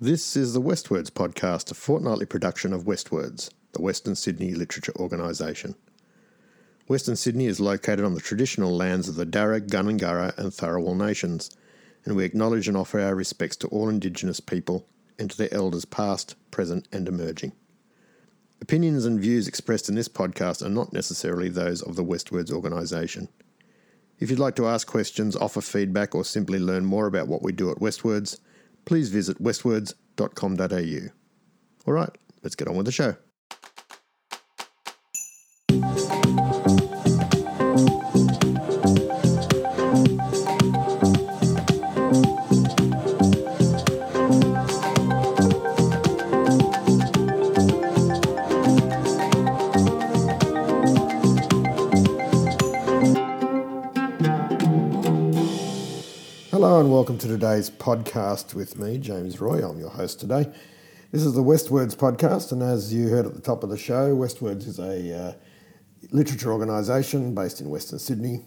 This is the WestWords podcast, a fortnightly production of WestWords, the Western Sydney Literature Organisation. Western Sydney is located on the traditional lands of the Darug, Gundungurra, and Tharawal nations, and we acknowledge and offer our respects to all Indigenous people and to their elders past, present, and emerging. Opinions and views expressed in this podcast are not necessarily those of the WestWords organisation. If you'd like to ask questions, offer feedback, or simply learn more about what we do at WestWords, please visit westwords.com.au. All right, let's get on with the show. And welcome to today's podcast with me, James Roy. I'm your host today. This is the WestWords podcast, and as you heard at the top of the show, WestWords is a uh, literature organisation based in Western Sydney.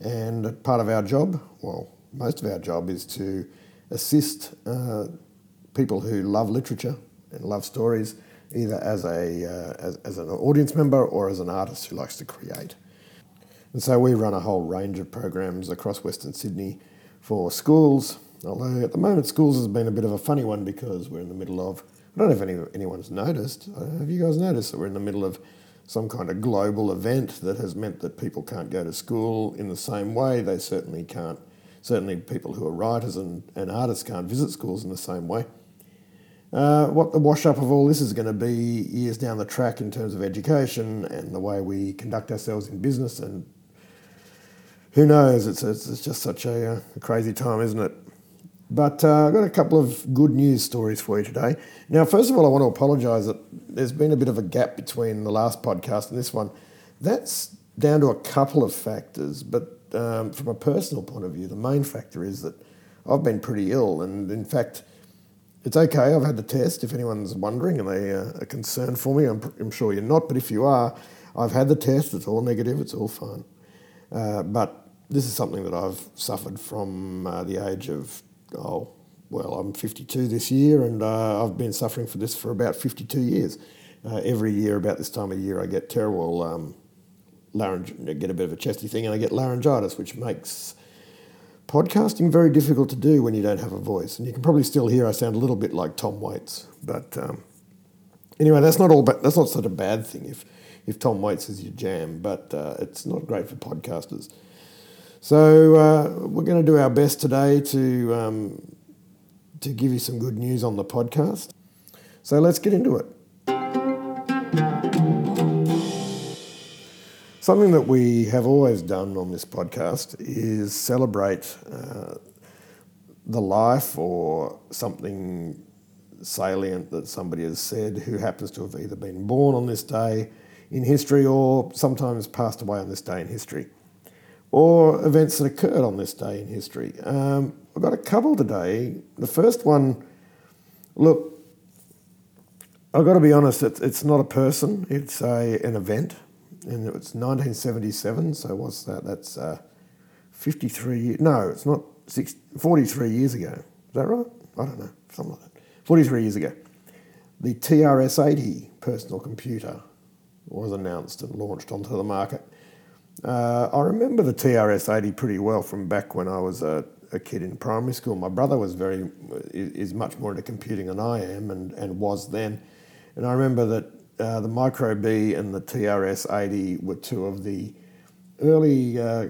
And part of our job, well, most of our job, is to assist uh, people who love literature and love stories, either as, a, uh, as, as an audience member or as an artist who likes to create. And so we run a whole range of programs across Western Sydney for schools. Although at the moment, schools has been a bit of a funny one because we're in the middle of. I don't know if any, anyone's noticed. Uh, have you guys noticed that we're in the middle of some kind of global event that has meant that people can't go to school in the same way? They certainly can't. Certainly, people who are writers and, and artists can't visit schools in the same way. Uh, what the wash up of all this is going to be years down the track in terms of education and the way we conduct ourselves in business and who knows? It's, it's, it's just such a, uh, a, crazy time, isn't it? But uh, I've got a couple of good news stories for you today. Now, first of all, I want to apologise that there's been a bit of a gap between the last podcast and this one. That's down to a couple of factors, but um, from a personal point of view, the main factor is that I've been pretty ill, and in fact, it's okay. I've had the test. If anyone's wondering and they uh, are concerned for me, I'm, I'm sure you're not. But if you are, I've had the test. It's all negative. It's all fine. Uh, but this is something that I've suffered from uh, the age of, oh, well, I'm 52 this year, and uh, I've been suffering for this for about 52 years. Uh, every year, about this time of year, I get terrible um, laryng- I get a bit of a chesty thing, and I get laryngitis, which makes podcasting very difficult to do when you don't have a voice. And you can probably still hear I sound a little bit like Tom Waits, but um, anyway, that's not all. But that's not such a bad thing if if Tom Waits is your jam, but uh, it's not great for podcasters. So uh, we're going to do our best today to um, to give you some good news on the podcast. So let's get into it. Something that we have always done on this podcast is celebrate uh, the life or something salient that somebody has said who happens to have either been born on this day in history or sometimes passed away on this day in history, or events that occurred on this day in history. Um, I've got a couple today. The first one, look, I've got to be honest, it's, it's not a person, it's a, an event. And it's 1977, so what's that? That's uh, 53 years. No, it's not 60, 43 years ago. Is that right? I don't know, something like that. 43 years ago. The TRS 80 personal computer was announced and launched onto the market. Uh, I remember the TRS 80 pretty well from back when I was a, a, kid in primary school. My brother was very is much more into computing than I am, and, and was then. And I remember that uh, the Microbee and the TRS 80 were two of the early uh,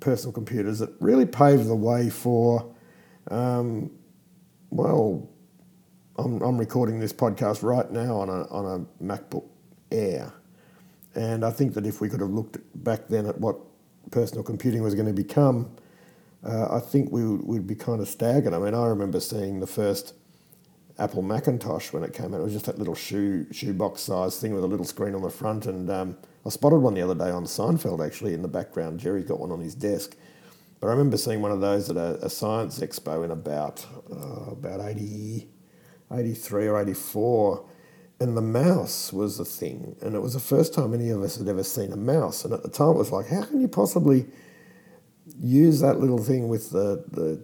personal computers that really paved the way for, um, well, I'm, I'm recording this podcast right now on a, on a MacBook Air. And I think that if we could have looked back then at what personal computing was going to become, uh, I think we would, would be kind of staggered. I mean, I remember seeing the first Apple Macintosh when it came out. It was just that little shoe shoebox size thing with a little screen on the front. And um, I spotted one the other day on Seinfeld actually in the background. Jerry's got one on his desk. But I remember seeing one of those at a, a science expo in about uh, about 80, 83 or 84 and the mouse was a thing. And it was the first time any of us had ever seen a mouse. And at the time, it was like, how can you possibly use that little thing with the, the,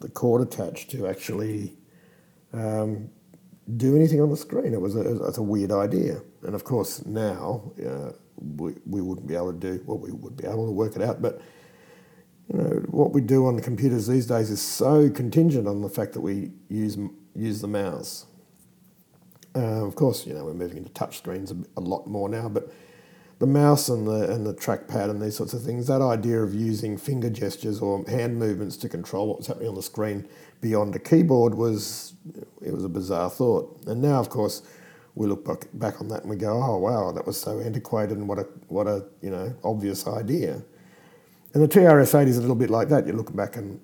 the cord attached to actually um, do anything on the screen. It was a, it's a weird idea. And of course, now uh, we, we wouldn't be able to do, well, we would be able to work it out, but you know, what we do on the computers these days is so contingent on the fact that we use, use the mouse. Uh, of course, you know, we're moving into touch screens a, a lot more now, but the mouse and the and the trackpad and these sorts of things, that idea of using finger gestures or hand movements to control what was happening on the screen beyond a keyboard was it was a bizarre thought. And now, of course, we look back, back on that and we go, oh wow, that was so antiquated and what a what a you know obvious idea. And the TRS-80 is a little bit like that. You look back and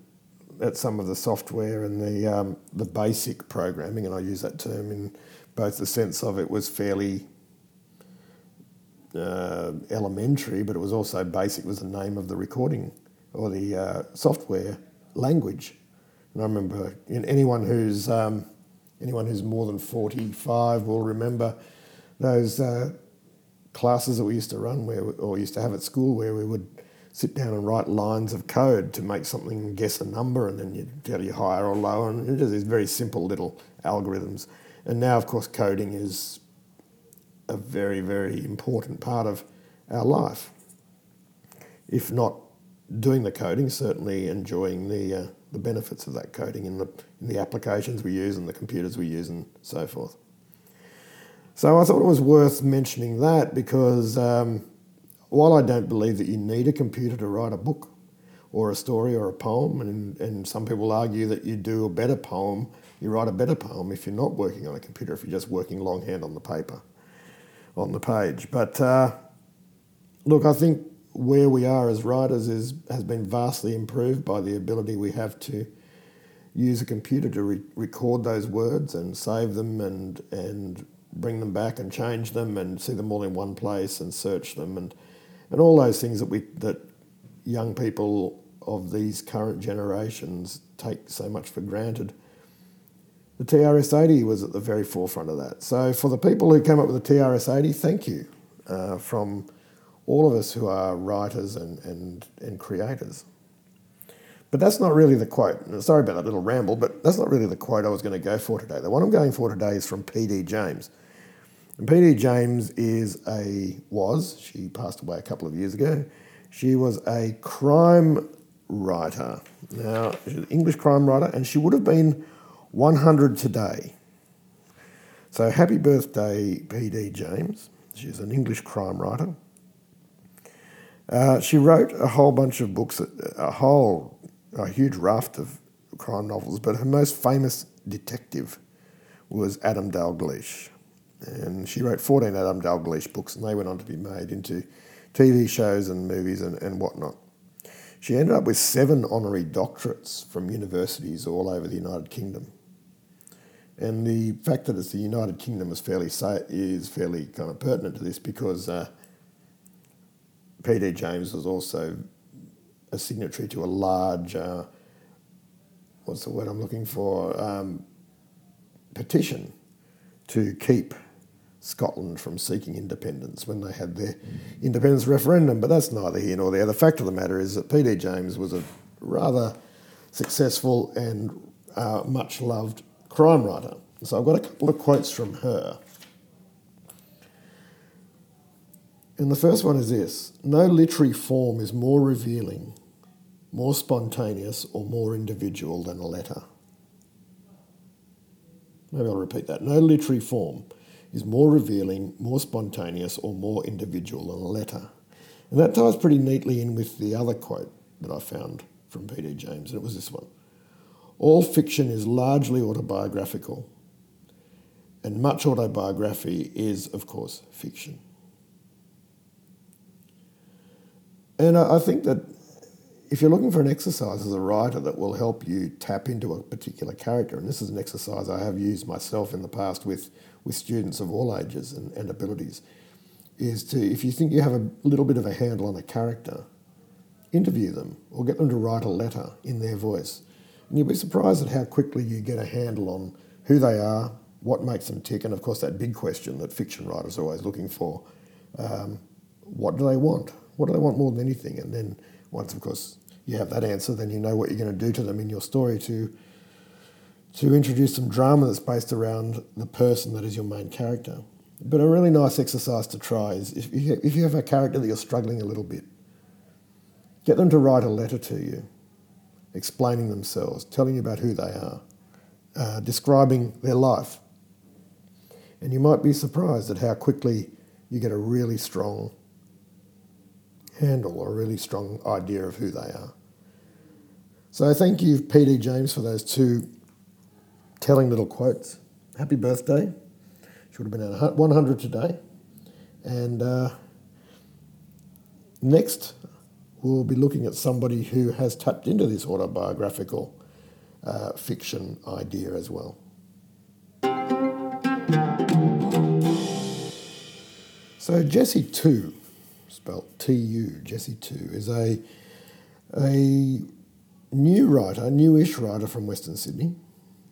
at some of the software and the um, the basic programming, and I use that term in both the sense of it was fairly uh, elementary, but it was also basic. Was the name of the recording or the uh, software language. And I remember anyone who's um, anyone who's more than forty five will remember those uh, classes that we used to run where or used to have at school where we would sit down and write lines of code to make something guess a number and then you'd tell you higher or lower and just these very simple little algorithms. And now, of course, coding is a very, very important part of our life. If not doing the coding, certainly enjoying the, uh, the benefits of that coding in the, in the applications we use and the computers we use and so forth. So I thought it was worth mentioning that because um, while I don't believe that you need a computer to write a book or a story or a poem, and, and some people argue that you do a better poem, you write a better poem if you're not working on a computer, if you're just working longhand on the paper on the page. But uh, look, I think where we are as writers is has been vastly improved by the ability we have to use a computer to re- record those words and save them and and bring them back and change them and see them all in one place and search them and and all those things that we that young people of these current generations take so much for granted the TRS-80 was at the very forefront of that. So for the people who came up with the TRS-80, thank you uh, from all of us who are writers and, and, and creators. But that's not really the quote. Sorry about that little ramble, but that's not really the quote I was going to go for today. The one I'm going for today is from P.D. James. And P.D. James is a was she passed away a couple of years ago. She was a crime writer. Now she's an English crime writer, and she would have been 100 today. So happy birthday, P.D. James. She's an English crime writer. Uh, she wrote a whole bunch of books, a whole, a huge raft of crime novels, but her most famous detective was Adam Dalgliesh. And she wrote 14 Adam Dalgliesh books, and they went on to be made into TV shows and movies and, and whatnot. She ended up with seven honorary doctorates from universities all over the United Kingdom. And the fact that it's the United Kingdom is fairly is fairly kind of pertinent to this because uh, P.D. James was also a signatory to a large, uh, what's the word I'm looking for, um, petition to keep Scotland from seeking independence when they had their independence referendum. But that's neither here nor there. The fact of the matter is that P.D. James was a rather successful and uh, much loved crime writer. So I've got a couple of quotes from her. And the first one is this No literary form is more revealing, more spontaneous, or more individual than a letter. Maybe I'll repeat that. No literary form is more revealing, more spontaneous, or more individual than a letter. And that ties pretty neatly in with the other quote that I found from P.D. James, and it was this one all fiction is largely autobiographical, and much autobiography is, of course, fiction. And I think that if you're looking for an exercise as a writer that will help you tap into a particular character, and this is an exercise I have used myself in the past with, with students of all ages and, and abilities, is to, if you think you have a little bit of a handle on a character, interview them or get them to write a letter in their voice and you'll be surprised at how quickly you get a handle on who they are, what makes them tick, and of course, that big question that fiction writers are always looking for um, what do they want? What do they want more than anything? And then once, of course, you have that answer, then you know what you're going to do to them in your story to to introduce some drama that's based around the person that is your main character. But a really nice exercise to try is if you, if you have a character that you're struggling a little bit, get them to write a letter to you, explaining themselves, telling you about who they are, uh, describing their life. And you might be surprised at how quickly you get a really strong handle or a really strong idea of who they are. So thank you, PD James, for those two telling little quotes. Happy birthday. She would have been at 100 today. And uh, next, we'll be looking at somebody who has tapped into this autobiographical uh, fiction idea as well. So Jessie Tu, spelled T-U, Jessie Tu, is a, a new writer, newish writer from Western Sydney.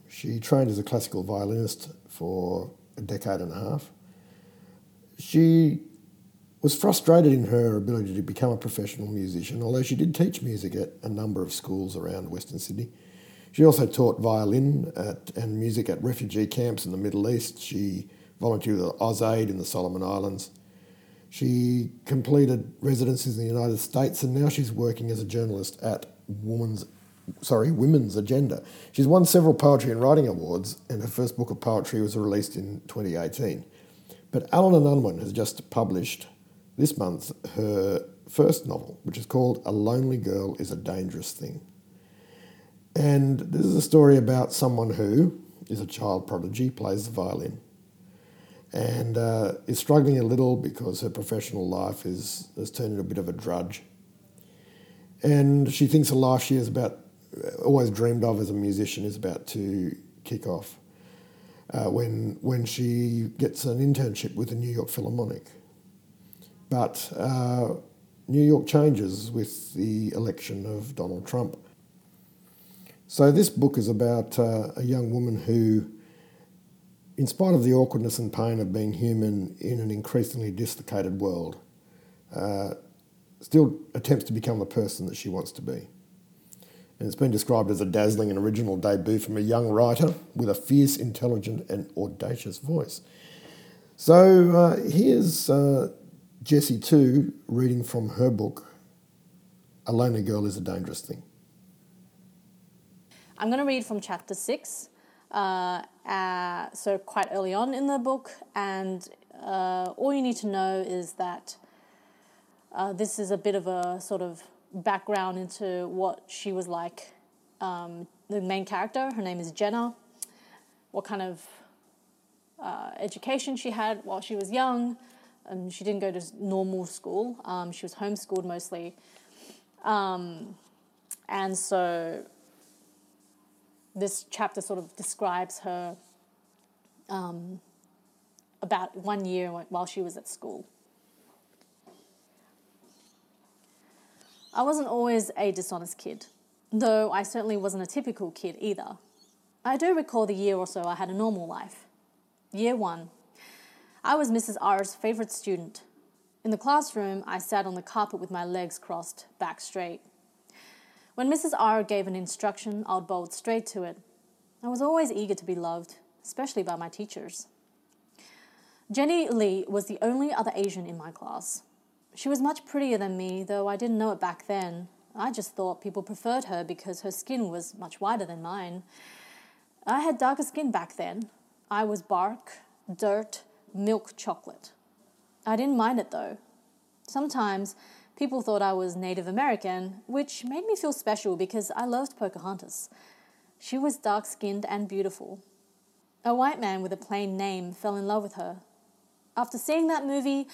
She trained as a classical violinist for a decade and a half. She was frustrated in her ability to become a professional musician, although she did teach music at a number of schools around Western Sydney. She also taught violin at, and music at refugee camps in the Middle East. She volunteered with AusAid in the Solomon Islands. She completed residencies in the United States and now she's working as a journalist at Woman's sorry, Women's Agenda. She's won several poetry and writing awards, and her first book of poetry was released in 2018. But Allen and Unwin has just published this month her first novel, which is called A Lonely Girl is a Dangerous Thing. And this is a story about someone who is a child prodigy, plays the violin, and uh, is struggling a little because her professional life is, has turned into a bit of a drudge. And she thinks the life she is about always dreamed of as a musician is about to kick off uh, when when she gets an internship with the New York Philharmonic. But uh, New York changes with the election of Donald Trump. So this book is about uh, a young woman who, in spite of the awkwardness and pain of being human in an increasingly dislocated world, uh, still attempts to become the person that she wants to be and it's been described as a dazzling and original debut from a young writer with a fierce, intelligent, and audacious voice. So uh, here's uh, Jessie Tu, reading from her book, A Lonely Girl is a Dangerous Thing. I'm going to read from chapter six, uh, uh, so quite early on in the book, and uh, all you need to know is that uh, this is a bit of a sort of background into what she was like. Um, the main character, her name is Jenna, what kind of uh, education she had while she was young. And she didn't go to normal school, um, she was homeschooled mostly. Um, and so this chapter sort of describes her um, about one year while she was at school. I wasn't always a dishonest kid, though I certainly wasn't a typical kid either. I do recall the year or so I had a normal life. Year one. I was Mrs. R's favourite student. In the classroom, I sat on the carpet with my legs crossed, back straight. When Mrs. R gave an instruction, I'd bolt straight to it. I was always eager to be loved, especially by my teachers. Jenny Lee was the only other Asian in my class. She was much prettier than me, though I didn't know it back then. I just thought people preferred her because her skin was much whiter than mine. I had darker skin back then. I was bark, dirt, milk chocolate. I didn't mind it though. Sometimes people thought I was Native American, which made me feel special because I loved Pocahontas. She was dark skinned and beautiful. A white man with a plain name fell in love with her. After seeing that movie,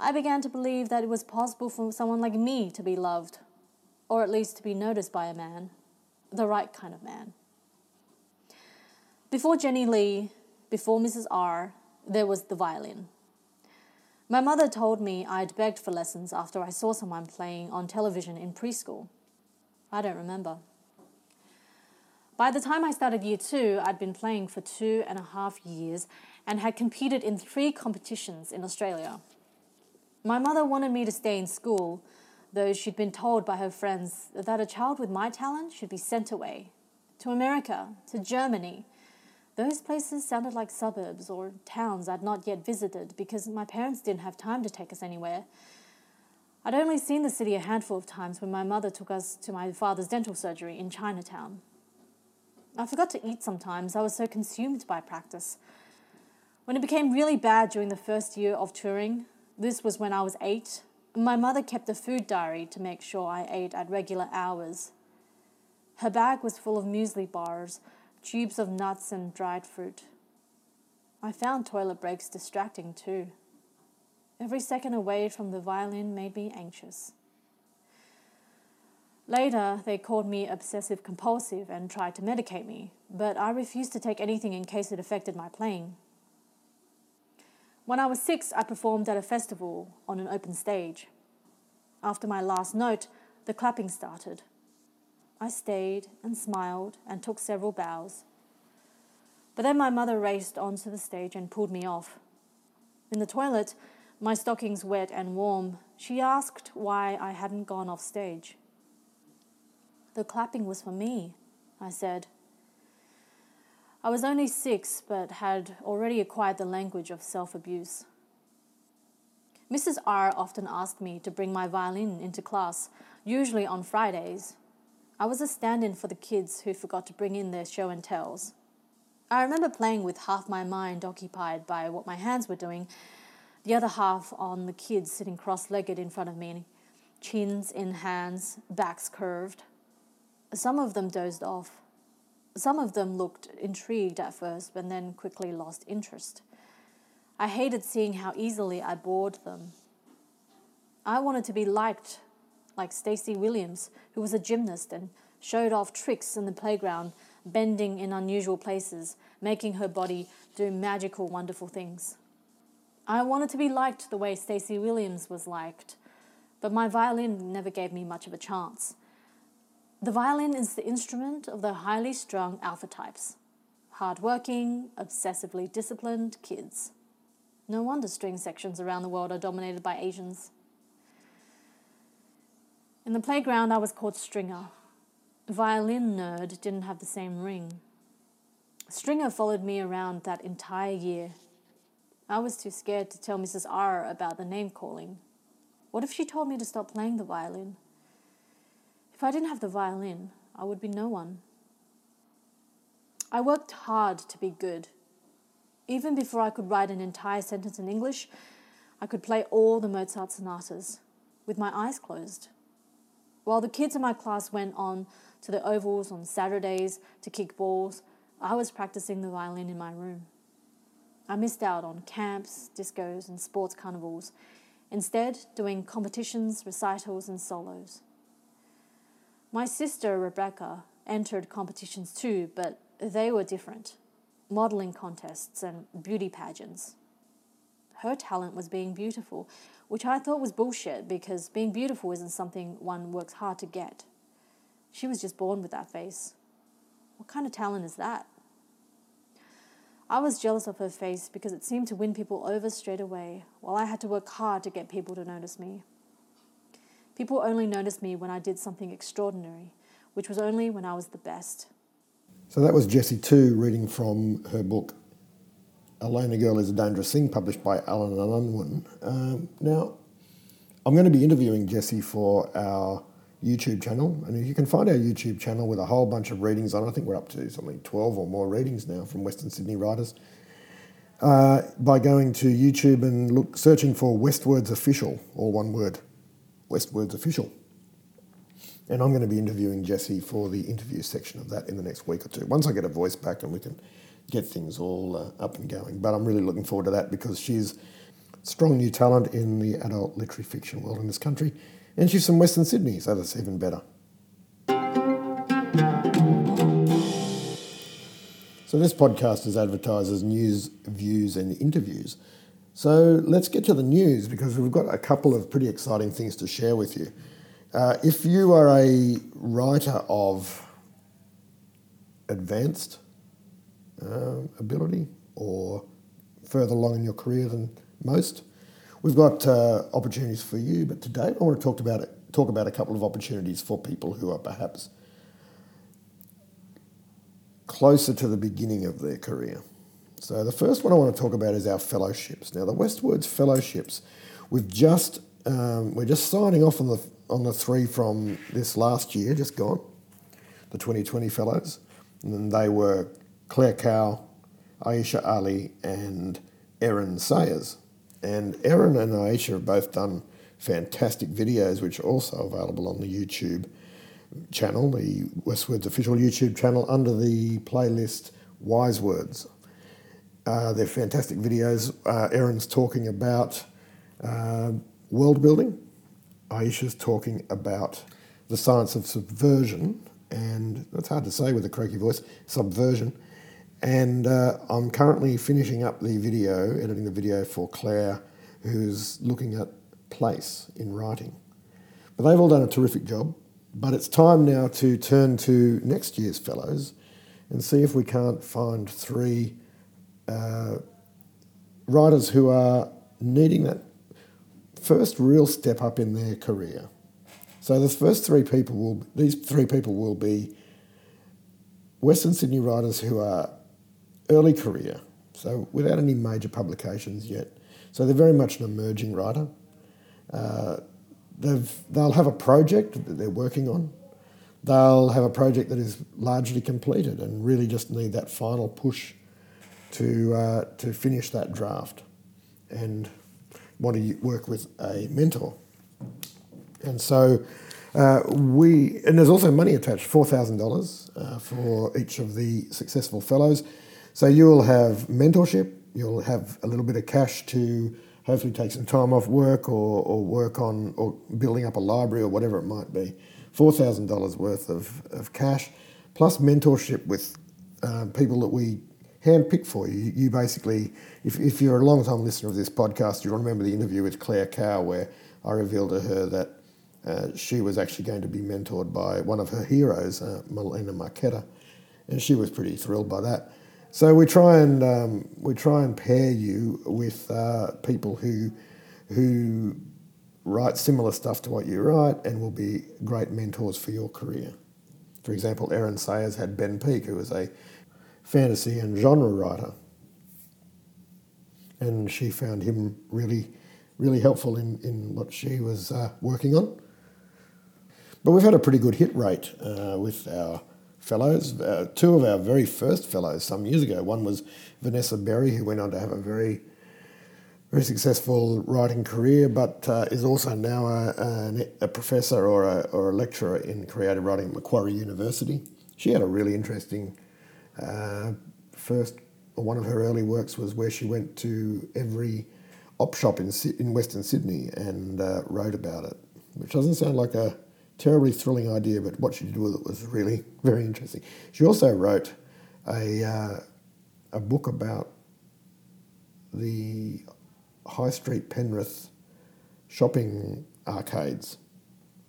I began to believe that it was possible for someone like me to be loved, or at least to be noticed by a man, the right kind of man. Before Jenny Lee, before Mrs. R, there was the violin. My mother told me I'd begged for lessons after I saw someone playing on television in preschool. I don't remember. By the time I started year two, I'd been playing for two and a half years and had competed in three competitions in Australia. My mother wanted me to stay in school, though she'd been told by her friends that a child with my talent should be sent away. to America, to Germany. Those places sounded like suburbs or towns I'd not yet visited because my parents didn't have time to take us anywhere. I'd only seen the city a handful of times when my mother took us to my father's dental surgery in Chinatown. I forgot to eat sometimes, I was so consumed by practice. When it became really bad during the first year of touring, this was when I was eight, my mother kept a food diary to make sure I ate at regular hours. Her bag was full of muesli bars, tubes of nuts, and dried fruit. I found toilet breaks distracting too. Every second away from the violin made me anxious. Later, they called me obsessive compulsive and tried to medicate me, but I refused to take anything in case it affected my playing. When I was six, I performed at a festival on an open stage. After my last note, the clapping started. I stayed and smiled and took several bows. But then my mother raced onto the stage and pulled me off. In the toilet, my stockings wet and warm, she asked why I hadn't gone off stage. The clapping was for me, I said. I was only six, but had already acquired the language of self abuse. Mrs. R often asked me to bring my violin into class, usually on Fridays. I was a stand in for the kids who forgot to bring in their show and tells. I remember playing with half my mind occupied by what my hands were doing the other half on the kids sitting cross legged in front of me, chins in hands, backs curved. Some of them dozed off. Some of them looked intrigued at first, but then quickly lost interest. I hated seeing how easily I bored them. I wanted to be liked, like Stacey Williams, who was a gymnast and showed off tricks in the playground, bending in unusual places, making her body do magical, wonderful things. I wanted to be liked the way Stacey Williams was liked, but my violin never gave me much of a chance. The violin is the instrument of the highly strung alpha types hardworking, obsessively disciplined kids. No wonder string sections around the world are dominated by Asians. In the playground, I was called Stringer. Violin nerd didn't have the same ring. Stringer followed me around that entire year, I was too scared to tell Mrs. R about the name calling. What if she told me to stop playing the violin? If I didn't have the violin, I would be no one. I worked hard to be good. Even before I could write an entire sentence in English, I could play all the Mozart sonatas with my eyes closed. While the kids in my class went on to the ovals on Saturdays to kick balls, I was practicing the violin in my room. I missed out on camps, discos, and sports carnivals, instead, doing competitions, recitals, and solos. My sister, Rebecca, entered competitions too, but they were different modeling contests and beauty pageants. Her talent was being beautiful, which I thought was bullshit because being beautiful isn't something one works hard to get. She was just born with that face. What kind of talent is that? I was jealous of her face because it seemed to win people over straight away, while I had to work hard to get people to notice me. People only noticed me when I did something extraordinary, which was only when I was the best. So that was Jessie Tu reading from her book A Lonely Girl is a Dangerous Thing, published by Allen and Unwin. Um, now, I'm going to be interviewing Jessie for our YouTube channel. And you can find our YouTube channel with a whole bunch of readings on. I think we're up to something 12 or more readings now from Western Sydney writers. Uh, by going to YouTube and look searching for WestWords Official, all one word, WestWords Official. And I'm going to be interviewing Jessie for the interview section of that in the next week or two. Once I get a voice back and we can get things all uh, up and going. But I'm really looking forward to that because she's strong new talent in the adult literary fiction world in this country and she's from Western Sydney, so that's even better. So this podcast is advertised as news, views, and interviews. So let's get to the news because we've got a couple of pretty exciting things to share with you. Uh, if you are a writer of advanced uh, ability or further along in your career than most, We've got uh, opportunities for you, but today I want to talk about it, talk about a couple of opportunities for people who are perhaps closer to the beginning of their career. So the first one I want to talk about is our fellowships. Now the WestWords fellowships, we've just um, we're just signing off on the on the three from this last year, just gone, the 2020 fellows, and they were Claire Cow, Aisha Ali, and Erin Sayers. And Erin and Aisha have both done fantastic videos, which are also available on the YouTube channel, the WestWords official YouTube channel, under the playlist Wise Words. Uh, they're fantastic videos. Uh, Erin's talking about uh, world building. Aisha's talking about the science of subversion, and that's hard to say with a croaky voice, subversion. And uh, I'm currently finishing up the video, editing the video for Claire, who's looking at place in writing. But they've all done a terrific job. But it's time now to turn to next year's fellows and see if we can't find three uh, writers who are needing that first real step up in their career. So the first three people will these three people will be Western Sydney writers who are early career, so without any major publications yet. So they're very much an emerging writer. Uh, they've, they'll have a project that they're working on. They'll have a project that is largely completed and really just need that final push to, uh, to finish that draft and want to work with a mentor. And so uh, we, and there's also money attached, $4,000 uh, for each of the successful fellows. So you'll have mentorship, you'll have a little bit of cash to hopefully take some time off work or, or work on or building up a library or whatever it might be. $4,000 worth of, of cash, plus mentorship with uh, people that we handpick for you. You basically, if, if you're a long time listener of this podcast, you'll remember the interview with Claire Cow where I revealed to her that uh, she was actually going to be mentored by one of her heroes, uh, Melina Marchetta, and she was pretty thrilled by that. So we try and um, we try and pair you with uh, people who who write similar stuff to what you write and will be great mentors for your career. For example, Erin Sayers had Ben Peek, who was a fantasy and genre writer. And she found him really, really helpful in, in what she was uh, working on. But we've had a pretty good hit rate uh, with our fellows. Uh, two of our very first fellows some years ago. One was Vanessa Berry, who went on to have a very, very successful writing career, but uh, is also now a, a, a, professor or a, or a lecturer in creative writing at Macquarie University. She had a really interesting uh, first, one of her early works was where she went to every op shop in, in Western Sydney and uh, wrote about it, which doesn't sound like a terribly thrilling idea, but what she did with it was really very interesting. She also wrote a, uh, a book about the High Street Penrith shopping arcades.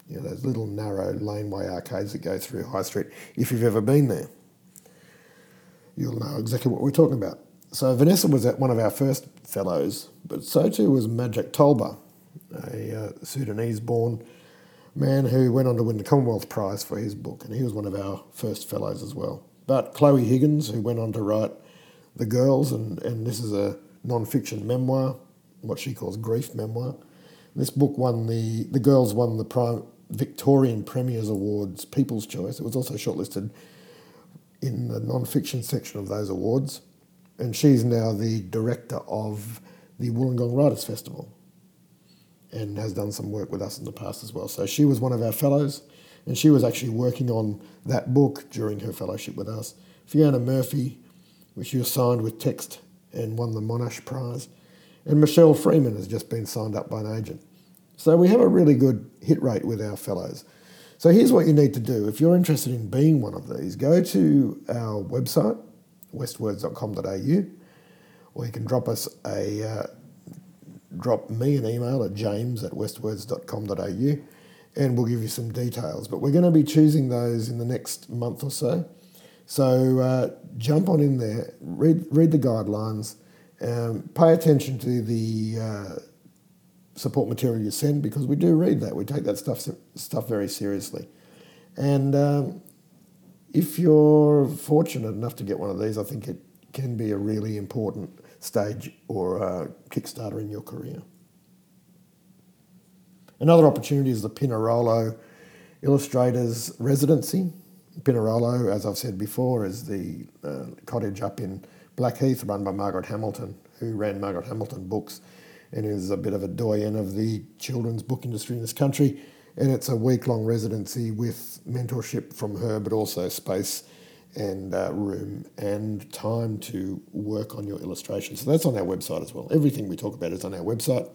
You know, those little narrow laneway arcades that go through High Street, if you've ever been there you'll know exactly what we're talking about. So Vanessa was one of our first fellows, but so too was Majok Tulba, a uh, Sudanese-born man who went on to win the Commonwealth Prize for his book, and he was one of our first fellows as well. But Chloe Higgins, who went on to write The Girls, and, and this is a non-fiction memoir, what she calls grief memoir. This book won the, The Girls won the Victorian Premiers Awards People's Choice. It was also shortlisted in the non-fiction section of those awards, and she's now the director of the Wollongong Writers Festival and has done some work with us in the past as well. So she was one of our fellows, and she was actually working on that book during her fellowship with us. Fiona Murphy, which was signed with text and won the Monash Prize, and Michelle Freeman has just been signed up by an agent. So we have a really good hit rate with our fellows. So here's what you need to do. If you're interested in being one of these, go to our website, westwords.com.au, or you can drop us a uh, drop me an email at james at westwords.com.au and we'll give you some details. But we're going to be choosing those in the next month or so. So uh, jump on in there, read, read the guidelines, um, pay attention to the uh, support material you send because we do read that. We take that stuff stuff very seriously, and um, if you're fortunate enough to get one of these, I think it can be a really important stage or a kickstarter in your career. Another opportunity is the Pinerolo Illustrators Residency. Pinerolo, as I've said before, is the uh, cottage up in Blackheath run by Margaret Hamilton, who ran Margaret Hamilton Books and is a bit of a doyen of the children's book industry in this country. And it's a week long residency with mentorship from her, but also space and uh, room and time to work on your illustration. So that's on our website as well. Everything we talk about is on our website.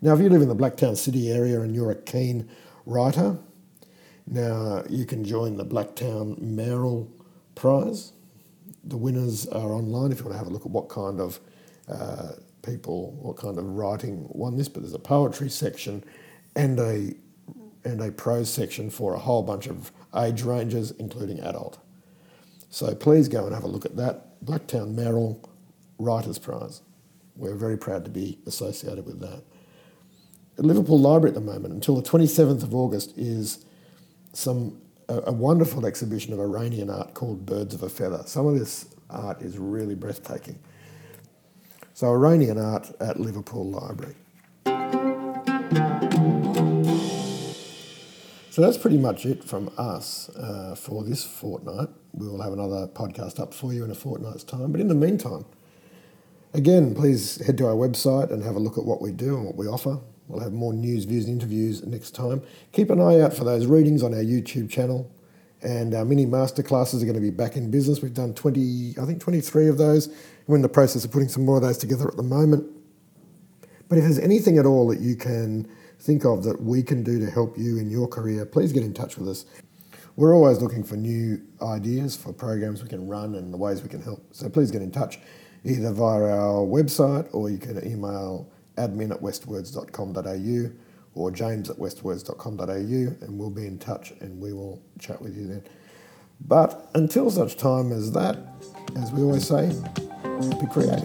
Now, if you live in the Blacktown City area and you're a keen writer, now you can join the Blacktown Mayoral Prize. The winners are online if you want to have a look at what kind of uh, people, what kind of writing won this. But there's a poetry section and a and a prose section for a whole bunch of age ranges, including adult. So please go and have a look at that. Blacktown Mayoral Writers Prize. We're very proud to be associated with that. At Liverpool Library at the moment, until the 27th of August, is some a, a wonderful exhibition of Iranian art called Birds of a Feather. Some of this art is really breathtaking. So Iranian art at Liverpool Library. So that's pretty much it from us uh, for this fortnight. We will have another podcast up for you in a fortnight's time. But in the meantime, again, please head to our website and have a look at what we do and what we offer. We'll have more news, views, and interviews next time. Keep an eye out for those readings on our YouTube channel. And our mini masterclasses are going to be back in business. We've done 20, I think 23 of those. We're in the process of putting some more of those together at the moment. But if there's anything at all that you can think of that we can do to help you in your career, please get in touch with us. We're always looking for new ideas for programs we can run and the ways we can help. So please get in touch either via our website or you can email admin at westwords.com.au or james at westwords.com.au and we'll be in touch and we will chat with you then. But until such time as that, as we always say, be creative.